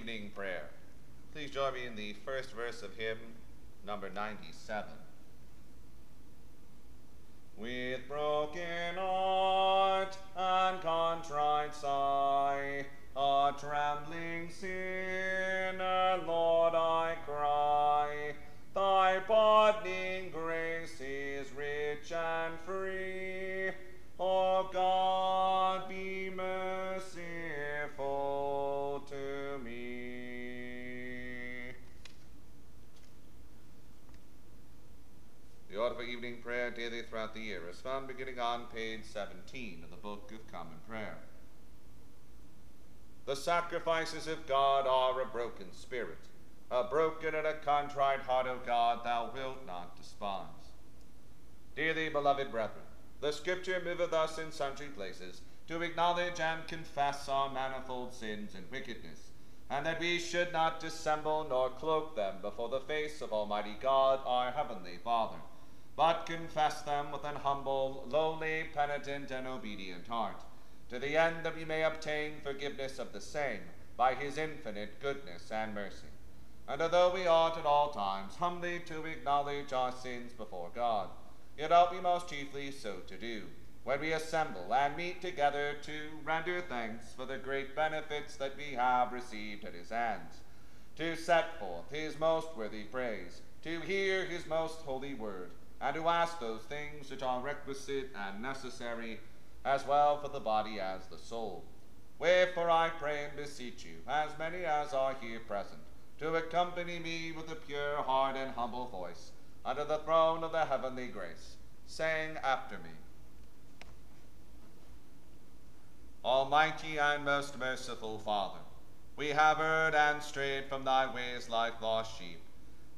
evening prayer. Please join me in the first verse of hymn number 97. With broken heart and contrite sigh, a trembling sinner, Lord, I cry, Thy pardoning grace is rich and Order for evening prayer daily throughout the year is found beginning on page 17 of the Book of Common Prayer. The sacrifices of God are a broken spirit. A broken and a contrite heart, O God, thou wilt not despise. Dearly beloved brethren, the Scripture moveth us in sundry places to acknowledge and confess our manifold sins and wickedness, and that we should not dissemble nor cloak them before the face of Almighty God, our Heavenly Father, but confess them with an humble, lowly, penitent, and obedient heart, to the end that we may obtain forgiveness of the same by his infinite goodness and mercy. And although we ought at all times humbly to acknowledge our sins before God, Yet ought we most chiefly so to do, when we assemble and meet together to render thanks for the great benefits that we have received at his hands, to set forth his most worthy praise, to hear his most holy word, and to ask those things which are requisite and necessary, as well for the body as the soul. Wherefore I pray and beseech you, as many as are here present, to accompany me with a pure heart and humble voice, under the throne of the heavenly grace, saying after me Almighty and most merciful Father, we have erred and strayed from thy ways like lost sheep.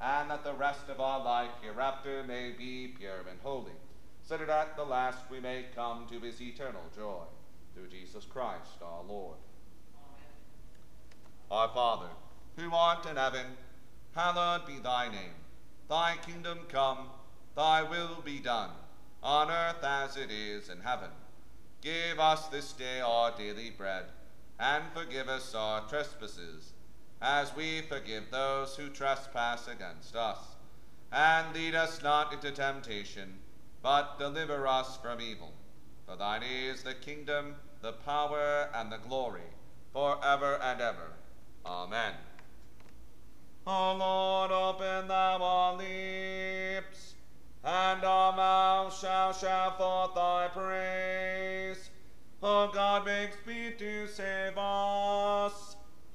and that the rest of our life hereafter may be pure and holy, so that at the last we may come to his eternal joy. Through Jesus Christ our Lord. Amen. Our Father, who art in heaven, hallowed be thy name. Thy kingdom come, thy will be done on earth as it is in heaven. Give us this day our daily bread, and forgive us our trespasses, as we forgive those who trespass against us. And lead us not into temptation, but deliver us from evil. For thine is the kingdom, the power, and the glory, for ever and ever. Amen. O Lord, open thou our lips and our mouth shall shout forth thy praise. O God, make speed to save us.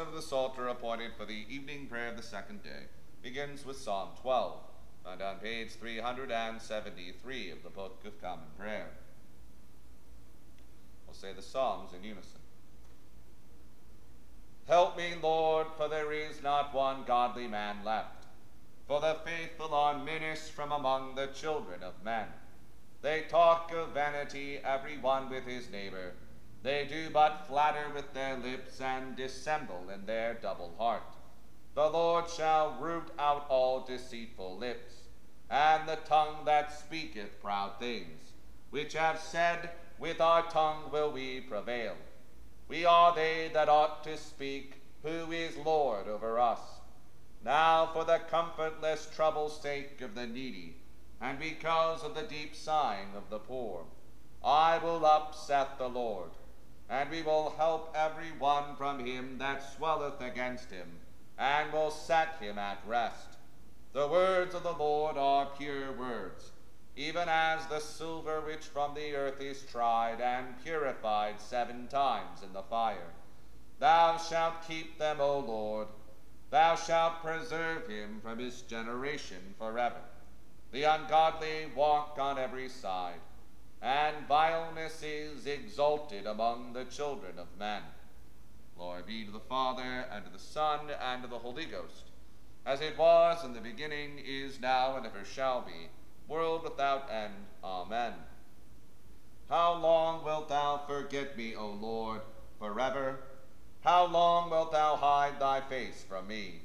Of the Psalter appointed for the evening prayer of the second day begins with Psalm 12, found on page 373 of the Book of Common Prayer. We'll say the Psalms in unison. Help me, Lord, for there is not one godly man left. For the faithful are menaced from among the children of men. They talk of vanity, every one with his neighbor. They do but flatter with their lips and dissemble in their double heart. The Lord shall root out all deceitful lips, and the tongue that speaketh proud things, which have said, With our tongue will we prevail. We are they that ought to speak, Who is Lord over us? Now for the comfortless trouble's sake of the needy, and because of the deep sighing of the poor, I will up, saith the Lord and we will help every one from him that swelleth against him, and will set him at rest. The words of the Lord are pure words, even as the silver which from the earth is tried and purified seven times in the fire. Thou shalt keep them, O Lord. Thou shalt preserve him from his generation forever. The ungodly walk on every side and vileness is exalted among the children of men. Glory be to the Father, and to the Son, and to the Holy Ghost, as it was in the beginning, is now, and ever shall be, world without end. Amen. How long wilt thou forget me, O Lord, forever? How long wilt thou hide thy face from me?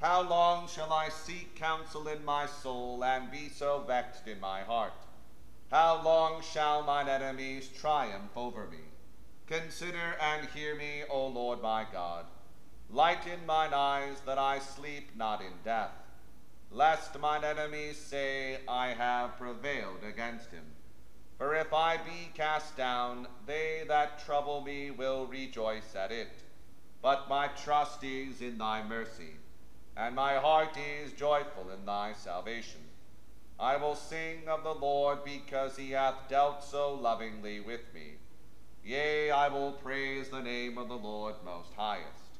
How long shall I seek counsel in my soul, and be so vexed in my heart? How long shall mine enemies triumph over me? Consider and hear me, O Lord my God. Lighten mine eyes that I sleep not in death, lest mine enemies say, I have prevailed against him. For if I be cast down, they that trouble me will rejoice at it. But my trust is in thy mercy, and my heart is joyful in thy salvation. I will sing of the Lord because he hath dealt so lovingly with me. Yea, I will praise the name of the Lord most highest.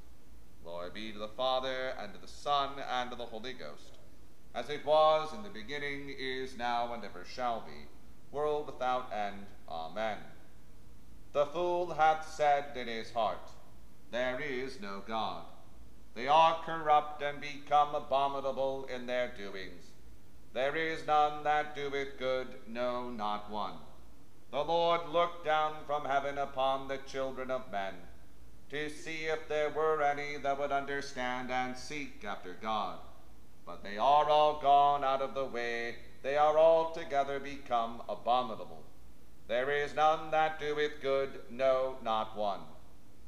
Glory be to the Father, and to the Son, and to the Holy Ghost, as it was in the beginning, is now, and ever shall be, world without end. Amen. The fool hath said in his heart, There is no God. They are corrupt and become abominable in their doings. There is none that doeth good, no, not one. The Lord looked down from heaven upon the children of men, to see if there were any that would understand and seek after God. But they are all gone out of the way, they are altogether become abominable. There is none that doeth good, no, not one.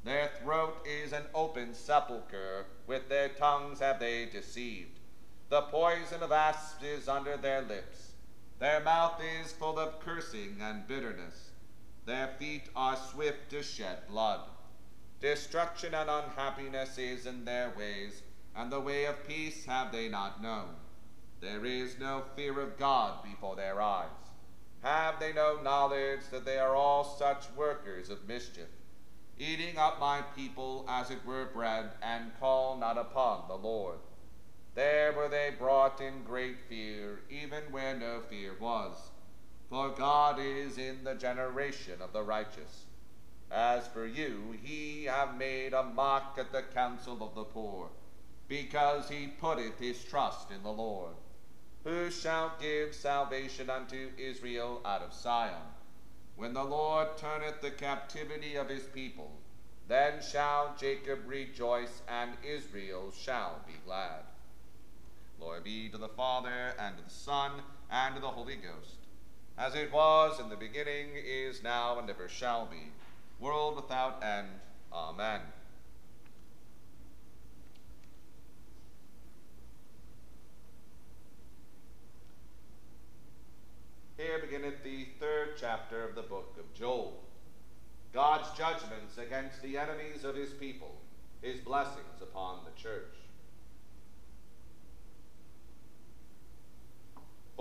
Their throat is an open sepulchre, with their tongues have they deceived. The poison of asps is under their lips. Their mouth is full of cursing and bitterness. Their feet are swift to shed blood. Destruction and unhappiness is in their ways, and the way of peace have they not known. There is no fear of God before their eyes. Have they no knowledge that they are all such workers of mischief, eating up my people as it were bread, and call not upon the Lord? There were they brought in great fear, even where no fear was. For God is in the generation of the righteous. As for you, he have made a mock at the counsel of the poor, because he putteth his trust in the Lord. Who shall give salvation unto Israel out of Sion? When the Lord turneth the captivity of his people, then shall Jacob rejoice, and Israel shall be glad. Glory be to the Father, and to the Son, and to the Holy Ghost, as it was in the beginning, is now, and ever shall be, world without end. Amen. Here beginneth the third chapter of the book of Joel. God's judgments against the enemies of his people, his blessings upon the church.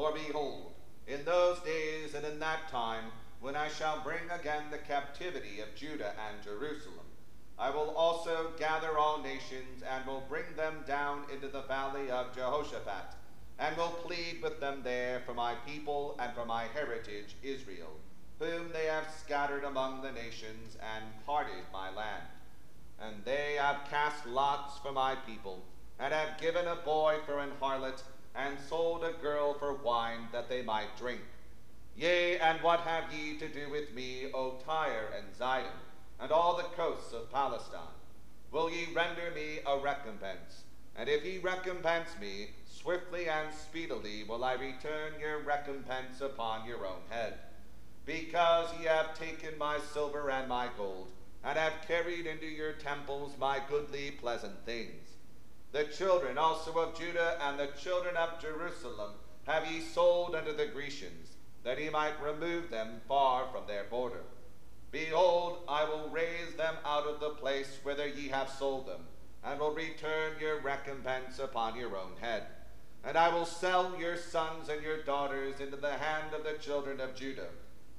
For behold, in those in that time, when I shall bring again the captivity of Judah and Jerusalem, I will also gather all nations and will bring them down into the valley of Jehoshaphat, and will plead with them there for my people and for my heritage Israel, whom they have scattered among the nations and parted my land. And they have cast lots for my people, and have given a boy for an harlot, and sold a girl for wine that they might drink. Yea, and what have ye to do with me, O Tyre and Zidon, and all the coasts of Palestine? Will ye render me a recompense? And if ye recompense me, swiftly and speedily will I return your recompense upon your own head. Because ye have taken my silver and my gold, and have carried into your temples my goodly pleasant things. The children also of Judah and the children of Jerusalem have ye sold unto the Grecians, that he might remove them far from their border. Behold, I will raise them out of the place whither ye have sold them, and will return your recompense upon your own head. And I will sell your sons and your daughters into the hand of the children of Judah,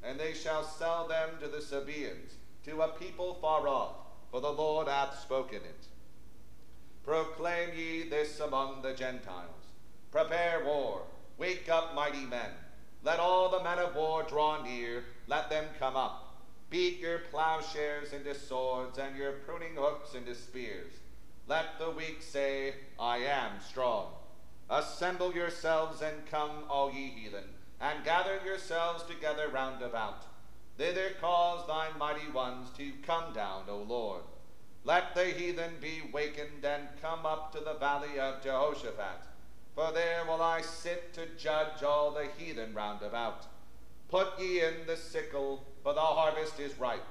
and they shall sell them to the Sabaeans, to a people far off, for the Lord hath spoken it. Proclaim ye this among the Gentiles. Prepare war, wake up mighty men. Let all the men of war draw near, let them come up. Beat your plowshares into swords, and your pruning hooks into spears. Let the weak say, I am strong. Assemble yourselves and come, all ye heathen, and gather yourselves together round about. Thither cause thy mighty ones to come down, O Lord. Let the heathen be wakened and come up to the valley of Jehoshaphat for there will I sit to judge all the heathen round about. Put ye in the sickle, for the harvest is ripe.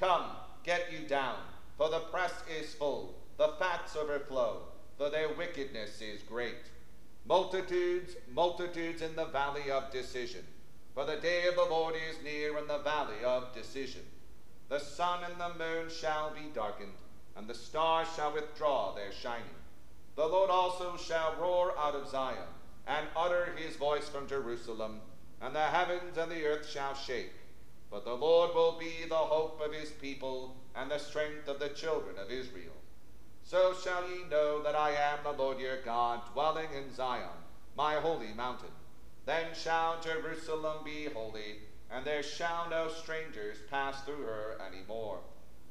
Come, get you down, for the press is full, the fats overflow, for their wickedness is great. Multitudes, multitudes in the valley of decision, for the day of the Lord is near in the valley of decision. The sun and the moon shall be darkened, and the stars shall withdraw their shining the Lord also shall roar out of Zion, and utter his voice from Jerusalem, and the heavens and the earth shall shake. But the Lord will be the hope of his people, and the strength of the children of Israel. So shall ye know that I am the Lord your God, dwelling in Zion, my holy mountain. Then shall Jerusalem be holy, and there shall no strangers pass through her any more.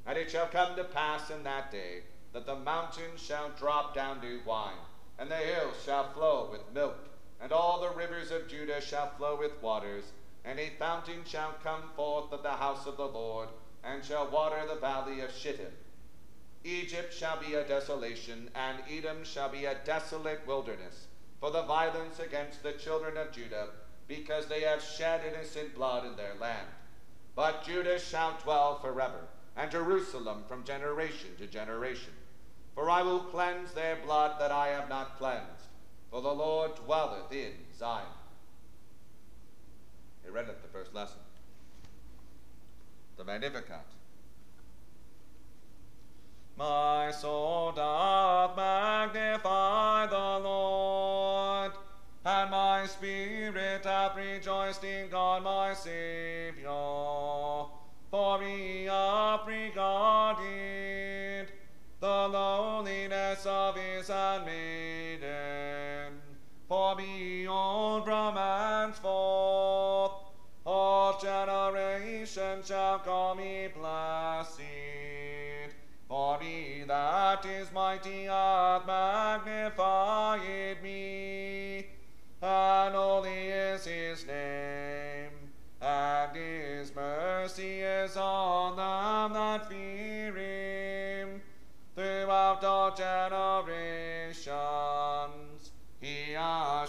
And it shall come to pass in that day that the mountains shall drop down to wine, and the hills shall flow with milk, and all the rivers of Judah shall flow with waters, and a fountain shall come forth of the house of the Lord, and shall water the valley of Shittim. Egypt shall be a desolation, and Edom shall be a desolate wilderness, for the violence against the children of Judah, because they have shed innocent blood in their land. But Judah shall dwell forever, and Jerusalem from generation to generation. For I will cleanse their blood that I have not cleansed, for the Lord dwelleth in Zion. He read it the first lesson. The Magnificat. My soul doth magnify the Lord, and my spirit hath rejoiced in God my Saviour, for he hath regarded the lowliness of his handmaiden. For behold, from henceforth all generations shall call me blessed. For he that is mighty hath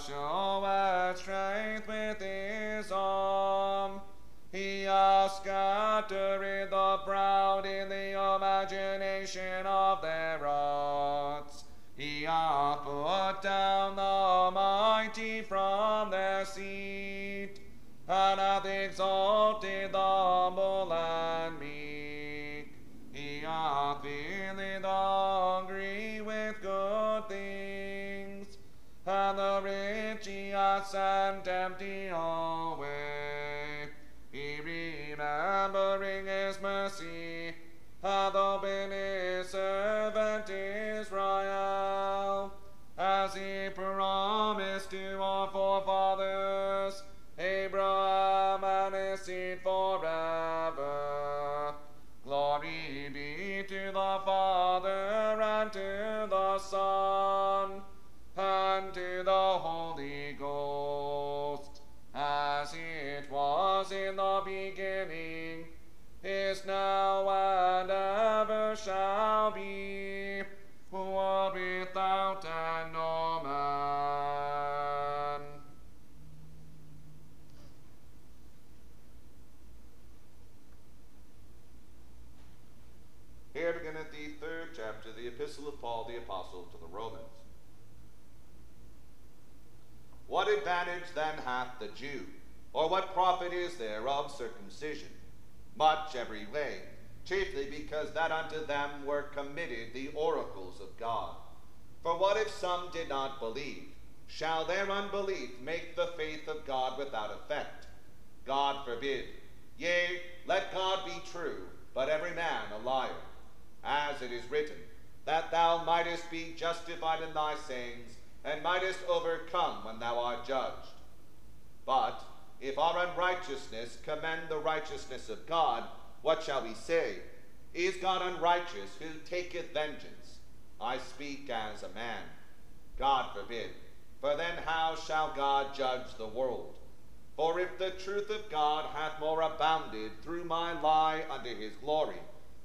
shown strength with his arm. He has scattered the proud in the imagination of their hearts. He hath put down the mighty from their seat, and hath exalted the humble and meek. He hath filled the hungry with good things, and the sent empty away. He remembering his mercy hath opened his Glory chapter the Epistle of Paul the Apostle to the Romans. What advantage then hath the Jew? Or what profit is there of circumcision? Much every way, chiefly because that unto them were committed the oracles of God. For what if some did not believe? Shall their unbelief make the faith of God without effect? God forbid. Yea, let God be true, but every man a liar. As it is written, that thou mightest be justified in thy sayings, and mightest overcome when thou art judged. But if our unrighteousness commend the righteousness of God, what shall we say? Is God unrighteous who taketh vengeance? I speak as a man. God forbid. For then how shall God judge the world? For if the truth of God hath more abounded through my lie unto his glory,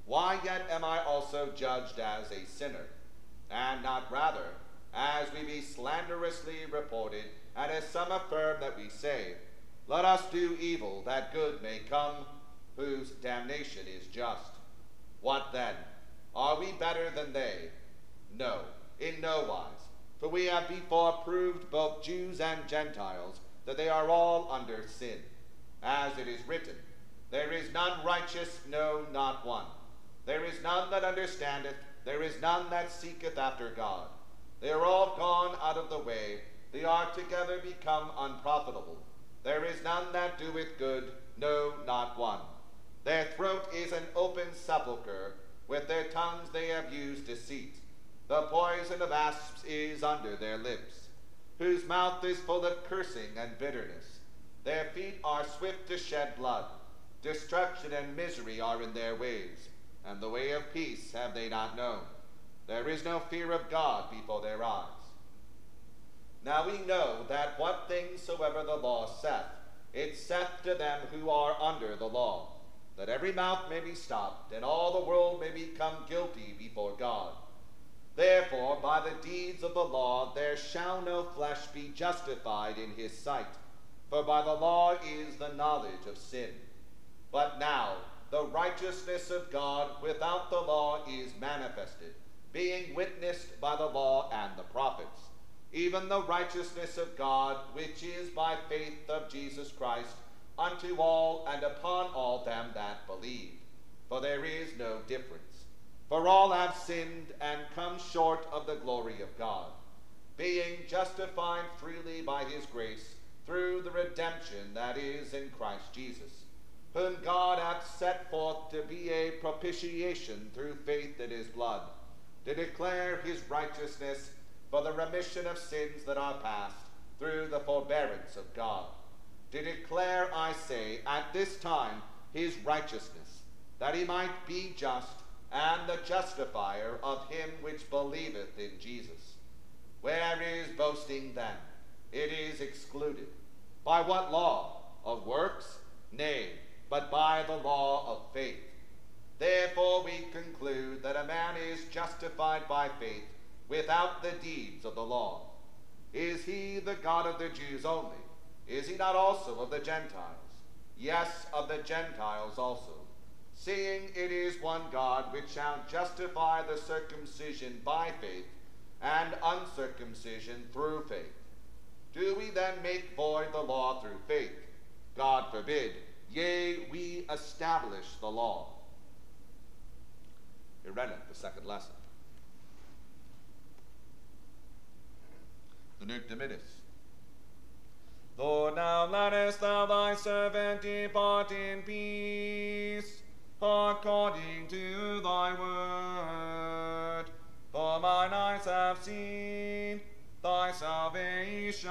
why yet am I also judged as a sinner? And not rather, as we be slanderously reported, and as some affirm that we say, Let us do evil, that good may come, whose damnation is just. What then? Are we better than they? No, in no wise. For we have before proved both Jews and Gentiles that they are all under sin. As it is written, There is none righteous, no, not one. There is none that understandeth, there is none that seeketh after God. They are all gone out of the way, they are together become unprofitable. There is none that doeth good, no, not one. Their throat is an open sepulchre, with their tongues they have used deceit. The poison of asps is under their lips, whose mouth is full of cursing and bitterness. Their feet are swift to shed blood. Destruction and misery are in their ways, and the way of peace have they not known. There is no fear of God before their eyes. Now we know that what things soever the law saith, it saith to them who are under the law, that every mouth may be stopped, and all the world may become guilty before God. Therefore, by the deeds of the law, there shall no flesh be justified in his sight, for by the law is the knowledge of sin. But now, the righteousness of God without the law is manifested being witnessed by the law and the prophets, even the righteousness of God, which is by faith of Jesus Christ, unto all and upon all them that believe. For there is no difference. For all have sinned and come short of the glory of God, being justified freely by his grace through the redemption that is in Christ Jesus, whom God hath set forth to be a propitiation through faith in his blood to declare his righteousness for the remission of sins that are past through the forbearance of God. To declare, I say, at this time his righteousness, that he might be just and the justifier of him which believeth in Jesus. Where is boasting then? It is excluded. By what law? Of works? Nay, but by the law of faith. Therefore we conclude that a man is justified by faith without the deeds of the law. Is he the God of the Jews only? Is he not also of the Gentiles? Yes, of the Gentiles also. Seeing it is one God which shall justify the circumcision by faith and uncircumcision through faith. Do we then make void the law through faith? God forbid. Yea, we establish the law. Irena, the second lesson. The Nunc Dimittis. Lord, now lettest thou thy servant depart in peace, according to thy word. For mine eyes have seen thy salvation,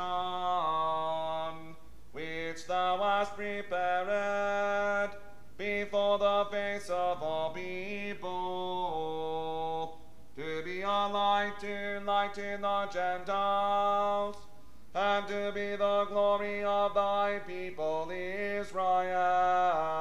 which thou hast prepared before the face of all people, to be a light to lighten the Gentiles, and to be the glory of thy people Israel.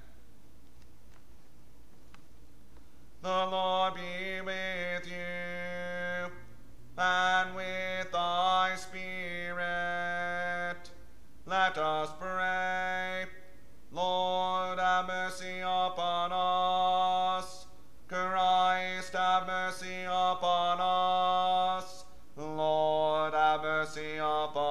The Lord be with you, and with thy spirit. Let us pray. Lord, have mercy upon us. Christ, have mercy upon us. Lord, have mercy upon us.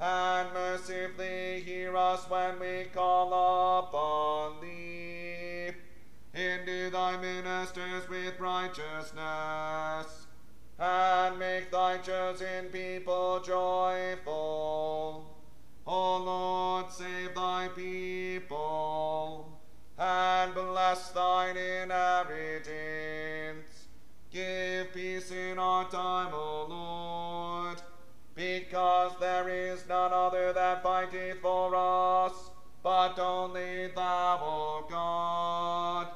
and mercifully hear us when we call upon thee. Endue thy ministers with righteousness, and make thy chosen people joyful. O Lord, save thy people, and bless thine inheritance. Give peace in our time, O Lord, because there is none other that fighteth for us, but only thou, O God.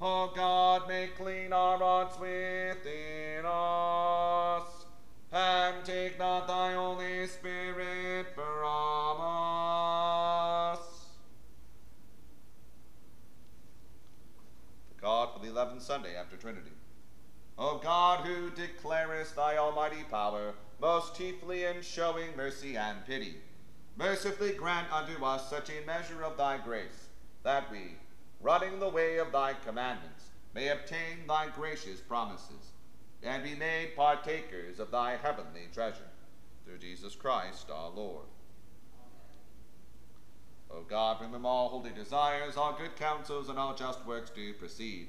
O God, make clean our hearts within us, and take not thy Holy Spirit from us. The God for the eleventh Sunday after Trinity. O God, who declarest thy almighty power, most chiefly in showing mercy and pity, mercifully grant unto us such a measure of thy grace, that we, running the way of thy commandments, may obtain thy gracious promises, and be made partakers of thy heavenly treasure. Through Jesus Christ our Lord. O God, from whom all holy desires, all good counsels, and all just works do proceed,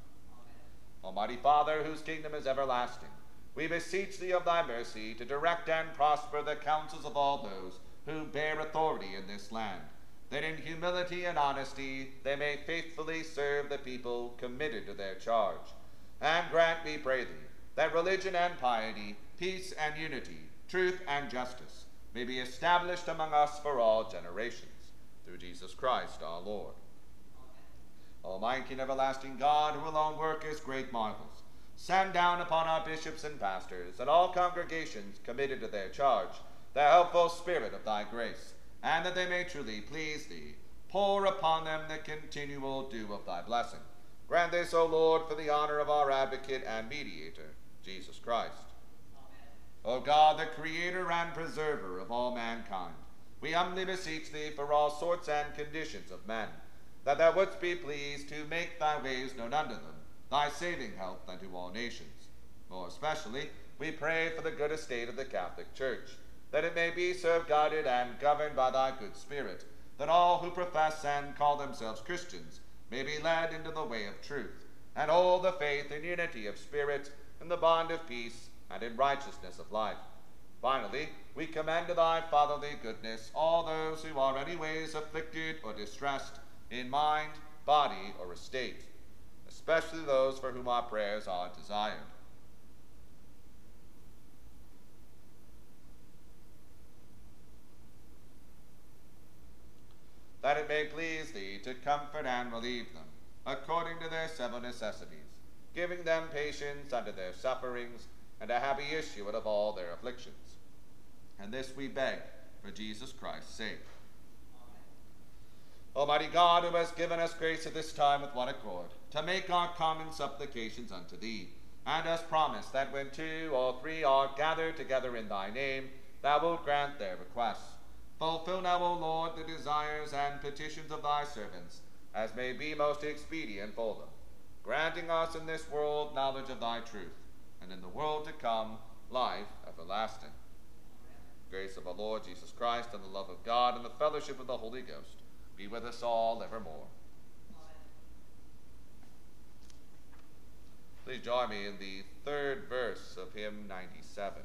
Almighty Father, whose kingdom is everlasting, we beseech thee of thy mercy to direct and prosper the counsels of all those who bear authority in this land, that in humility and honesty they may faithfully serve the people committed to their charge. And grant, we pray thee, that religion and piety, peace and unity, truth and justice may be established among us for all generations. Through Jesus Christ our Lord. Almighty and everlasting God, who alone worketh great marvels, send down upon our bishops and pastors and all congregations committed to their charge the helpful spirit of thy grace, and that they may truly please thee. Pour upon them the continual dew of thy blessing. Grant this, O Lord, for the honor of our advocate and mediator, Jesus Christ. Amen. O God, the creator and preserver of all mankind, we humbly beseech thee for all sorts and conditions of men, that thou wouldst be pleased to make thy ways known unto them, thy saving health unto all nations. More especially, we pray for the good estate of the Catholic Church, that it may be so guided and governed by thy good Spirit, that all who profess and call themselves Christians may be led into the way of truth, and hold the faith in unity of spirit, in the bond of peace, and in righteousness of life. Finally, we commend to thy fatherly goodness all those who are anyways afflicted or distressed in mind, body, or estate, especially those for whom our prayers are desired. That it may please thee to comfort and relieve them, according to their several necessities, giving them patience under their sufferings, and a happy issue out of all their afflictions. And this we beg for Jesus Christ's sake. Almighty God, who has given us grace at this time with one accord, to make our common supplications unto thee, and hast promised that when two or three are gathered together in thy name, thou wilt grant their requests. Fulfill now, O Lord, the desires and petitions of thy servants, as may be most expedient for them, granting us in this world knowledge of thy truth, and in the world to come life everlasting. Grace of our Lord Jesus Christ, and the love of God, and the fellowship of the Holy Ghost be with us all evermore. Please join me in the third verse of hymn 97.